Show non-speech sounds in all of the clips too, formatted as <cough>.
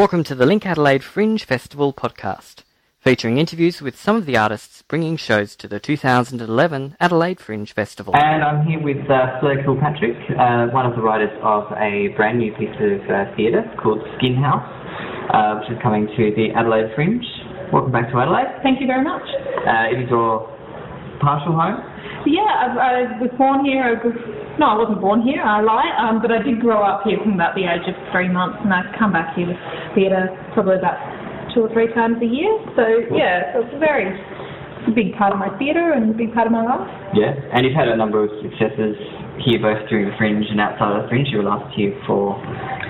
Welcome to the LinkAdelaide Fringe Festival podcast, featuring interviews with some of the artists bringing shows to the 2011 Adelaide Fringe Festival. And I'm here with uh, Fleur Kilpatrick, uh, one of the writers of a brand new piece of uh, theatre called Skinhouse, uh, which is coming to the Adelaide Fringe. Welcome back to Adelaide. Thank you very much. Uh, it is your partial home. Yeah, I, I was born here. I was, no, I wasn't born here. I lie. Um, but I did grow up here from about the age of three months, and I've come back here with theatre probably about two or three times a year. So yeah, so it's a very big part of my theatre and a big part of my life. Yeah, and you've had a number of successes here, both during the Fringe and outside of the Fringe. You were last here for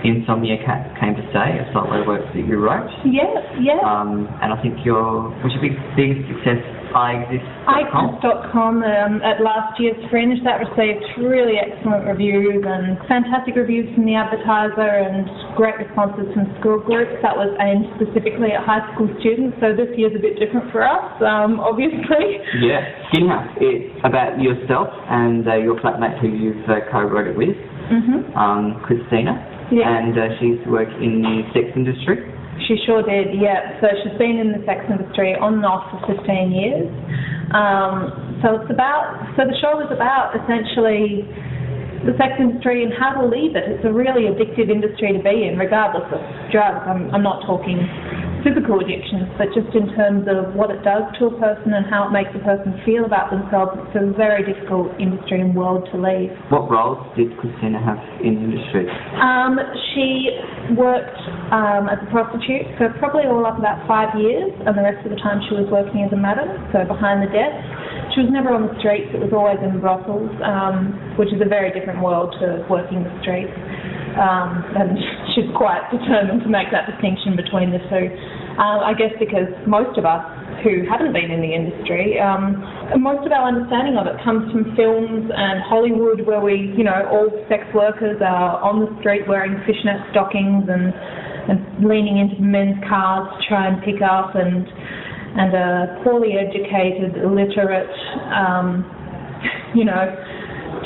Insomnia Cat Came to Stay, a solo work that you wrote. Yeah, yeah. Um, and I think your, which your big, biggest success, I Exist. iCast.com um, at last year's Fringe that received really excellent reviews and fantastic reviews from the advertiser and great responses from school groups. That was aimed specifically at high school students, so this year's a bit different for us, um, obviously. Yeah, Skinhouse. It's about yourself and uh, your flatmate who you've uh, co-wrote it with, hmm um, Christina. Yeah. And uh, she's worked in the sex industry. She sure did, yeah. So she's been in the sex industry on and off for 15 years. Um, so it's about, so the show is about essentially the sex industry and how to leave it. It's a really addictive industry to be in, regardless of drugs. I'm, I'm not talking physical addictions, but just in terms of what it does to a person and how it makes a person feel about themselves. It's a very difficult industry and world to leave. What roles did Christina have in the industry? Um, she worked um, as a prostitute for probably all up about five years, and the rest of the time she was working as a madam, so behind the desk. She was never on the streets, it was always in brothels, um, which is a very different world to working the streets. Um, and she's quite determined to make that distinction between the two. Uh, I guess because most of us who haven't been in the industry, um, most of our understanding of it comes from films and Hollywood, where we, you know, all sex workers are on the street wearing fishnet stockings and and leaning into men's cars to try and pick up and and a poorly educated, illiterate, um, <laughs> you know,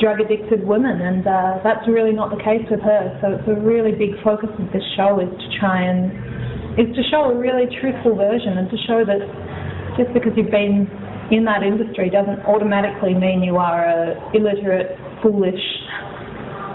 drug addicted women, and uh, that's really not the case with her. So it's a really big focus of this show is to try and is to show a really truthful version and to show that just because you've been in that industry doesn't automatically mean you are a illiterate, foolish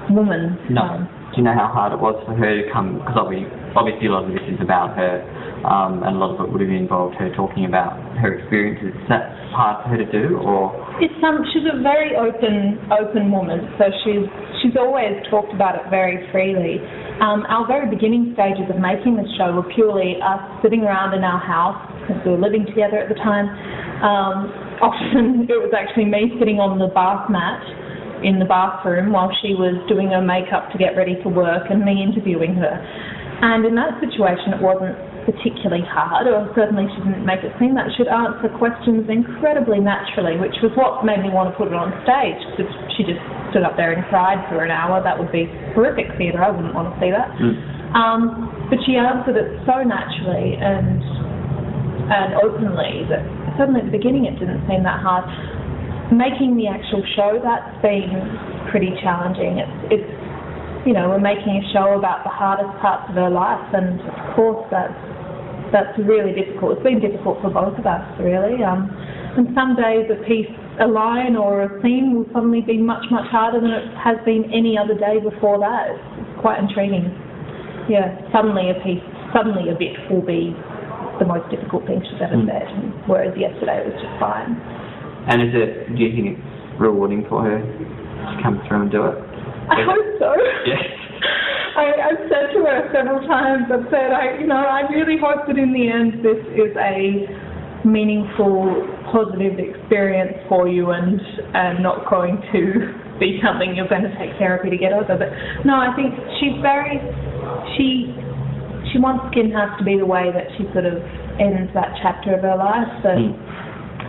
woman. No. Um, Do you know how hard it was for her to come? Because obviously, obviously a lot of this is about her, um, and a lot of it would have involved her talking about her experiences. Is that hard for her to do, or It's um, she's a very open, open woman. So she's she's always talked about it very freely. Um, our very beginning stages of making this show were purely us sitting around in our house because we were living together at the time. Um, <laughs> often it was actually me sitting on the bath mat in the bathroom while she was doing her makeup to get ready for work and me interviewing her. And in that situation, it wasn't particularly hard, or certainly she didn't make it seem that. She'd answer questions incredibly naturally, which was what made me want to put it on stage. If she just stood up there and cried for an hour, that would be horrific theatre. I wouldn't want to see that. Um, but she answered it so naturally and and openly that suddenly at the beginning it didn't seem that hard. Making the actual show, that's been pretty challenging. It's, it's you know, we're making a show about the hardest parts of her life, and of course that's that's really difficult. It's been difficult for both of us, really. Um, and some days a piece, a line or a scene will suddenly be much much harder than it has been any other day before that. It's, quite intriguing. Yeah, suddenly a piece, suddenly a bit will be the most difficult thing she's ever Mm. said, whereas yesterday it was just fine. and is it? Do you think it's rewarding for her to come through and do it? I hope so. Yes. <laughs> I've said to her several times, I've said, I, you know, I really hope that in the end this is a meaningful, positive experience for you and, and not going to be something you're going to take therapy to get over. But no, I think she's very, she, she wants Skinhouse to be the way that she sort of ends that chapter of her life. Mm.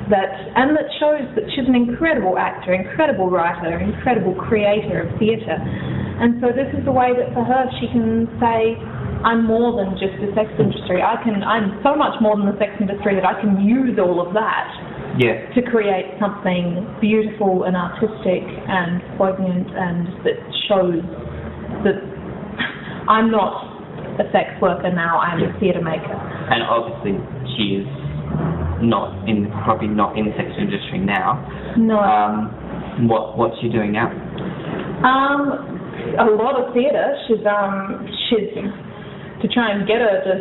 that and that shows that she's an incredible actor, incredible writer, incredible creator of theatre. And so this is the way that for her she can say, I'm more than just the sex industry. I can I'm so much more than the sex industry that I can use all of that Yeah. to create something beautiful and artistic and poignant and that shows that <laughs> I'm not a sex worker. Now I'm a theatre maker. And obviously, she is not in probably not in the sex industry now. No. Um, what what's she doing now? Um, a lot of theatre. She's um she's to try and get her to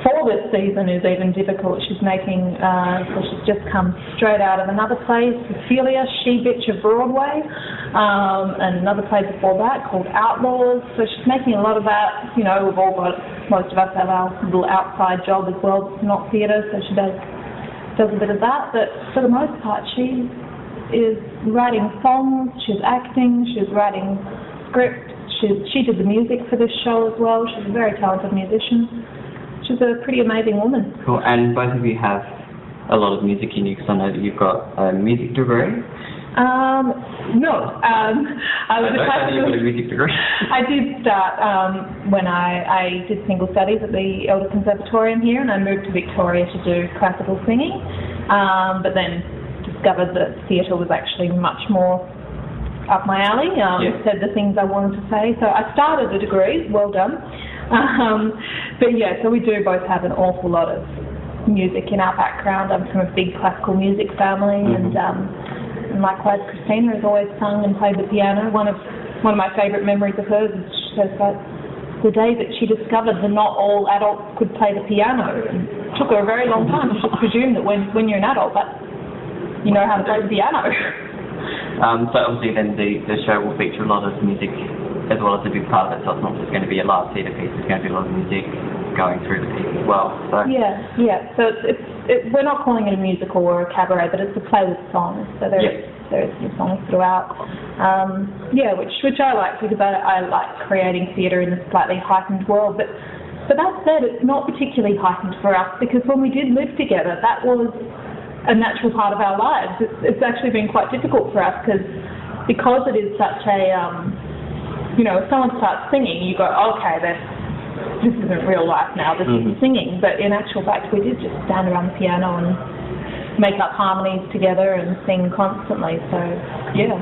for this season is even difficult. She's making uh, so she's just come straight out of another play, Cecilia She Bitch of Broadway, um, and another play before that called Outlaws. So she's making a lot of that. You know, we've all got most of us have our little outside job as well, it's not theatre, so she does does a bit of that. But for the most part, she is writing songs, she's acting, she's writing script. She, she did the music for this show as well. She's a very talented musician. She's a pretty amazing woman. Cool. And both of you have a lot of music in you because I know that you've got a music degree. Um, no, um, I was I a classical. you've got a music degree. <laughs> I did start um, when I, I did single studies at the Elder Conservatorium here, and I moved to Victoria to do classical singing. Um, but then discovered that theatre was actually much more up my alley. Um, Yeah. Said the things I wanted to say. So I started a degree. Well done. <laughs> Um, but yeah, so we do both have an awful lot of music in our background. I'm from a big classical music family, and um, and likewise, Christina has always sung and played the piano. One of one of my favourite memories of hers is she says that the day that she discovered that not all adults could play the piano. And it took her a very long time. She presumed that when when you're an adult, that you know how to play the piano. <laughs> Um, so obviously then the, the show will feature a lot of music as well as a big part of it. So it's not just going to be a live theatre piece. It's going to be a lot of music going through the piece as well. So Yeah, yeah. So it's, it's it, we're not calling it a musical or a cabaret, but it's a play with songs. So there's Yep. there's some songs throughout. Um, yeah, which which I like because I, I like creating theatre in a slightly heightened world. But but that said, it's not particularly heightened for us because when we did live together, that was a natural part of our lives. It's, it's actually been quite difficult for us because because it is such a um, you know, if someone starts singing, you go, okay, then this isn't real life now, this Mhm. is singing. But in actual fact, we did just stand around the piano and make up harmonies together and sing constantly. So, yeah.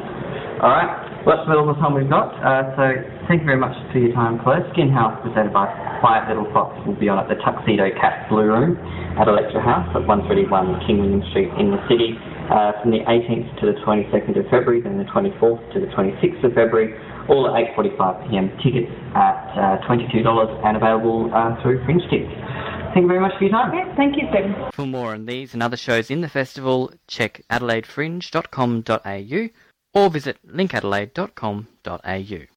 All right. Well, that's about all the time we've got. Uh, so thank you very much for your time, Claire. Skinhouse, presented by Quiet Little Fox, will be on at the Tuxedo Cat Blue Room at Electra House at 131 King William Street in the city uh, from the 18th to the 22nd of February, then the 24th to the 26th of February, all at 8.45pm. Tickets at uh, $22 and available uh, through Fringe Tickets. Thank you very much for your time. Yeah, thank you, Stephen. For more on these and other shows in the festival, check adelaidefringe.com.au or visit linkadelaide.com.au.